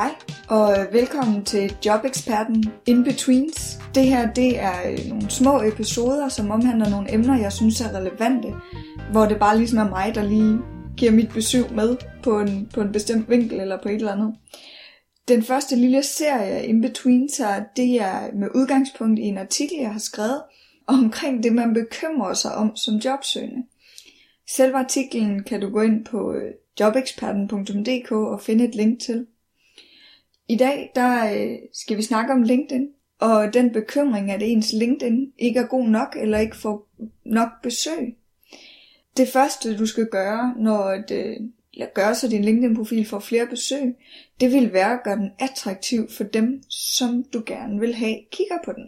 Hej, og velkommen til Jobeksperten In Betweens. Det her det er øh, nogle små episoder, som omhandler nogle emner, jeg synes er relevante, hvor det bare ligesom er mig, der lige giver mit besøg med på en, på en bestemt vinkel eller på et eller andet. Den første lille serie In Betweens her, det er med udgangspunkt i en artikel, jeg har skrevet omkring det, man bekymrer sig om som jobsøgende. Selve artiklen kan du gå ind på øh, jobeksperten.dk og finde et link til. I dag der øh, skal vi snakke om LinkedIn, og den bekymring, at ens LinkedIn ikke er god nok, eller ikke får nok besøg. Det første, du skal gøre, når øh, det, gør så din LinkedIn-profil får flere besøg, det vil være at gøre den attraktiv for dem, som du gerne vil have kigger på den.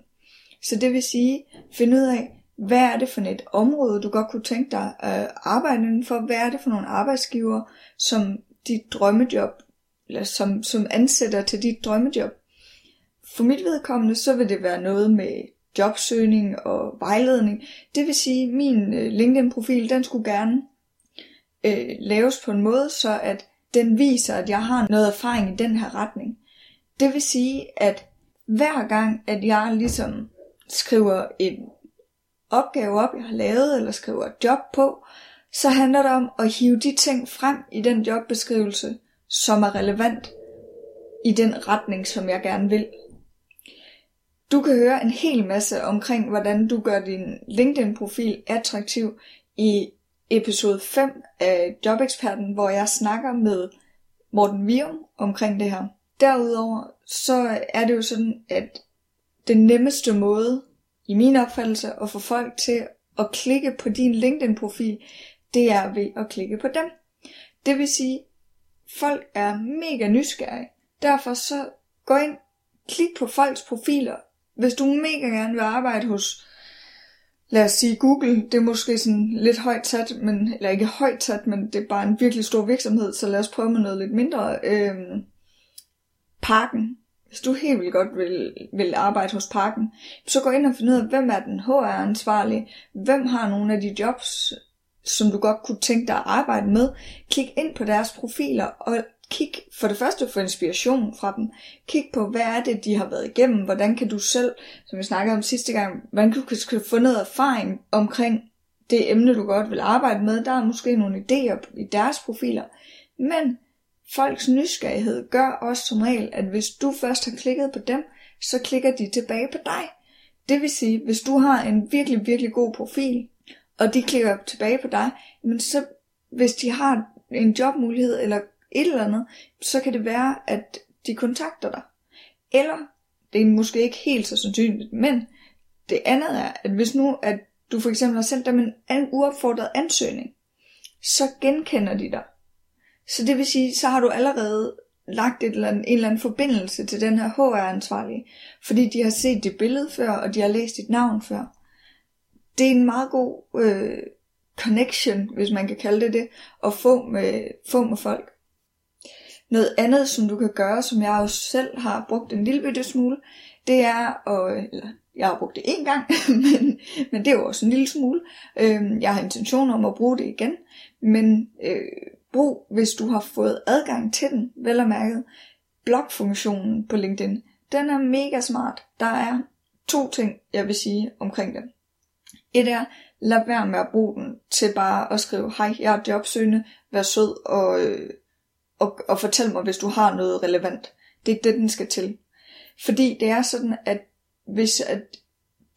Så det vil sige, finde ud af, hvad er det for et område, du godt kunne tænke dig at arbejde indenfor? Hvad er det for nogle arbejdsgiver, som dit drømmejob, eller som, som ansætter til dit drømmejob? For mit vedkommende, så vil det være noget med jobsøgning og vejledning. Det vil sige, at min øh, LinkedIn-profil, den skulle gerne øh, laves på en måde, så at den viser, at jeg har noget erfaring i den her retning. Det vil sige, at hver gang, at jeg ligesom skriver en opgave op, jeg har lavet, eller skriver et job på, så handler det om at hive de ting frem i den jobbeskrivelse, som er relevant i den retning, som jeg gerne vil. Du kan høre en hel masse omkring, hvordan du gør din LinkedIn-profil attraktiv i episode 5 af Jobeksperten, hvor jeg snakker med Morten Vium omkring det her. Derudover så er det jo sådan, at den nemmeste måde i min opfattelse at få folk til at klikke på din LinkedIn-profil, det er ved at klikke på dem. Det vil sige, folk er mega nysgerrige. Derfor så gå ind, klik på folks profiler. Hvis du mega gerne vil arbejde hos, lad os sige Google, det er måske sådan lidt højt sat, men, eller ikke højt sat, men det er bare en virkelig stor virksomhed, så lad os prøve med noget lidt mindre. Øhm, parken, hvis du helt vildt godt vil, vil arbejde hos parken, så gå ind og find ud af, hvem er den HR-ansvarlige, hvem har nogle af de jobs, som du godt kunne tænke dig at arbejde med. Kig ind på deres profiler og kig for det første for inspiration fra dem. Kig på, hvad er det, de har været igennem. Hvordan kan du selv, som vi snakkede om sidste gang, hvordan kan du få noget erfaring omkring det emne, du godt vil arbejde med. Der er måske nogle idéer i deres profiler. Men Folks nysgerrighed gør også som regel, at hvis du først har klikket på dem, så klikker de tilbage på dig. Det vil sige, hvis du har en virkelig, virkelig god profil, og de klikker tilbage på dig, men så hvis de har en jobmulighed eller et eller andet, så kan det være, at de kontakter dig. Eller, det er måske ikke helt så sandsynligt, men det andet er, at hvis nu, at du for eksempel har sendt dem en uopfordret ansøgning, så genkender de dig. Så det vil sige, så har du allerede lagt et eller andet, en eller anden forbindelse til den her HR-ansvarlige, fordi de har set dit billede før, og de har læst dit navn før. Det er en meget god øh, connection, hvis man kan kalde det det, at få med, få med folk. Noget andet, som du kan gøre, som jeg også selv har brugt en lille bitte smule, det er, at, eller jeg har brugt det en gang, men, men det er jo også en lille smule. Øh, jeg har intention om at bruge det igen, men øh, Brug, hvis du har fået adgang til den, vel og mærket, blogfunktionen på LinkedIn. Den er mega smart. Der er to ting, jeg vil sige omkring den. Et er, lad være med at bruge den til bare at skrive, hej, jeg er jobsøgende, vær sød og, øh, og, og fortæl mig, hvis du har noget relevant. Det er det, den skal til. Fordi det er sådan, at hvis at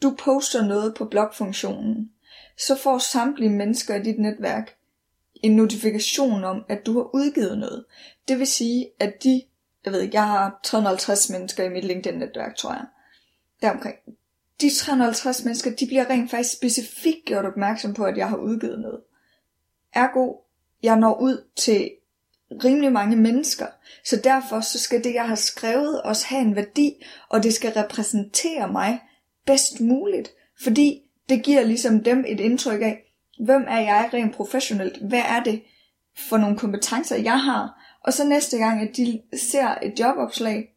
du poster noget på blogfunktionen, så får samtlige mennesker i dit netværk en notifikation om, at du har udgivet noget. Det vil sige, at de, jeg ved ikke, jeg har 350 mennesker i mit LinkedIn-netværk, tror jeg. Deromkring. De 350 mennesker, de bliver rent faktisk specifikt gjort opmærksom på, at jeg har udgivet noget. Ergo, jeg når ud til rimelig mange mennesker, så derfor så skal det, jeg har skrevet, også have en værdi, og det skal repræsentere mig bedst muligt, fordi det giver ligesom dem et indtryk af, Hvem er jeg rent professionelt? Hvad er det for nogle kompetencer, jeg har? Og så næste gang, at de ser et jobopslag,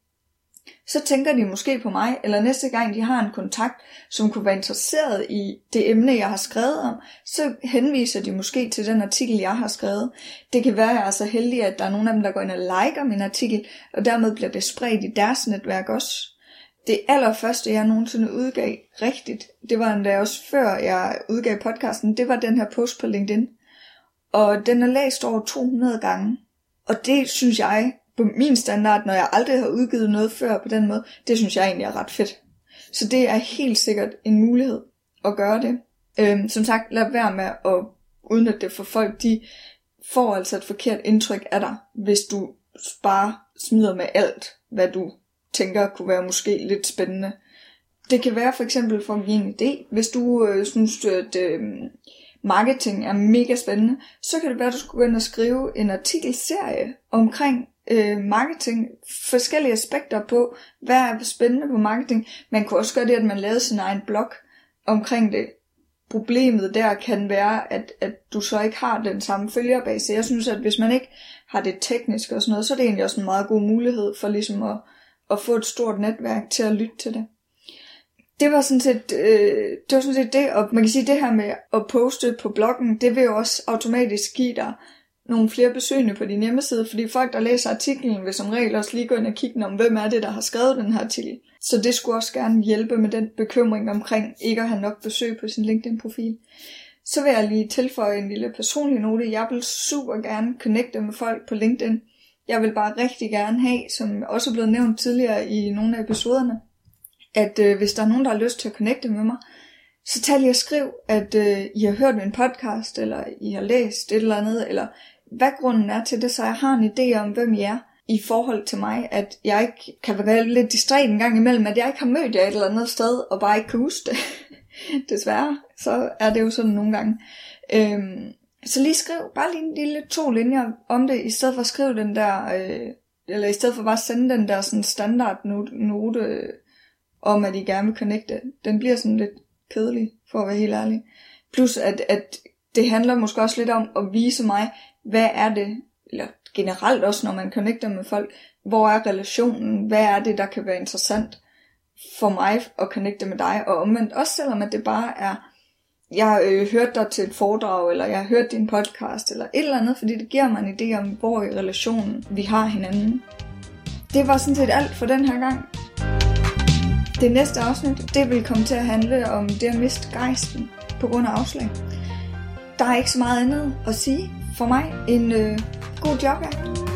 så tænker de måske på mig, eller næste gang de har en kontakt, som kunne være interesseret i det emne, jeg har skrevet om, så henviser de måske til den artikel, jeg har skrevet. Det kan være, at jeg er så heldig, at der er nogle af dem, der går ind og liker min artikel, og dermed bliver det spredt i deres netværk også. Det allerførste, jeg nogensinde udgav rigtigt, det var endda også før jeg udgav podcasten, det var den her post på LinkedIn. Og den er læst over 200 gange. Og det synes jeg på min standard, når jeg aldrig har udgivet noget før på den måde, det synes jeg egentlig er ret fedt. Så det er helt sikkert en mulighed at gøre det. Øhm, som sagt, lad være med at udnytte det for folk, de får altså et forkert indtryk af dig, hvis du bare smider med alt, hvad du tænker kunne være måske lidt spændende. Det kan være for eksempel for en idé. Hvis du øh, synes, at øh, marketing er mega spændende, så kan det være, at du skulle gå ind og skrive en artikelserie omkring øh, marketing, forskellige aspekter på, hvad er spændende på marketing. Man kunne også gøre det, at man lavede sin egen blog omkring det. Problemet der kan være, at, at du så ikke har den samme følgerbase. Jeg synes, at hvis man ikke har det tekniske og sådan noget, så er det egentlig også en meget god mulighed for ligesom at, at få et stort netværk til at lytte til det. Det var sådan set, øh, det var sådan set det, og man kan sige, at det her med at poste på bloggen, det vil jo også automatisk give dig nogle flere besøgende på din hjemmeside, fordi folk, der læser artiklen, vil som regel også lige gå ind og kigge om, hvem er det, der har skrevet den her artikel. Så det skulle også gerne hjælpe med den bekymring omkring ikke at have nok besøg på sin LinkedIn-profil. Så vil jeg lige tilføje en lille personlig note. Jeg vil super gerne connecte med folk på LinkedIn. Jeg vil bare rigtig gerne have, som også er blevet nævnt tidligere i nogle af episoderne, at øh, hvis der er nogen, der har lyst til at connecte med mig, så tag lige og skriv, at øh, I har hørt min podcast, eller I har læst et eller andet, eller hvad grunden er til det, så jeg har en idé om, hvem I er i forhold til mig, at jeg ikke kan være lidt distræt en gang imellem, at jeg ikke har mødt jer et eller andet sted, og bare ikke kan huske det. Desværre, så er det jo sådan nogle gange. Øhm, så lige skriv bare lige en lille to linjer om det, i stedet for at skrive den der, øh, eller i stedet for bare at sende den der sådan standard note, øh, om, at I gerne vil connecte. Den bliver sådan lidt kedelig, for at være helt ærlig. Plus at, at det handler måske også lidt om at vise mig, hvad er det, eller generelt også når man connecter med folk, hvor er relationen, hvad er det, der kan være interessant for mig at connecte med dig, og omvendt også selvom at det bare er, jeg har øh, hørt dig til et foredrag, eller jeg har hørt din podcast, eller et eller andet, fordi det giver mig en idé om, hvor i relationen vi har hinanden. Det var sådan set alt for den her gang. Det næste afsnit, det vil komme til at handle om det at miste gejsten på grund af afslag. Der er ikke så meget andet at sige for mig en øh, god jobjagt.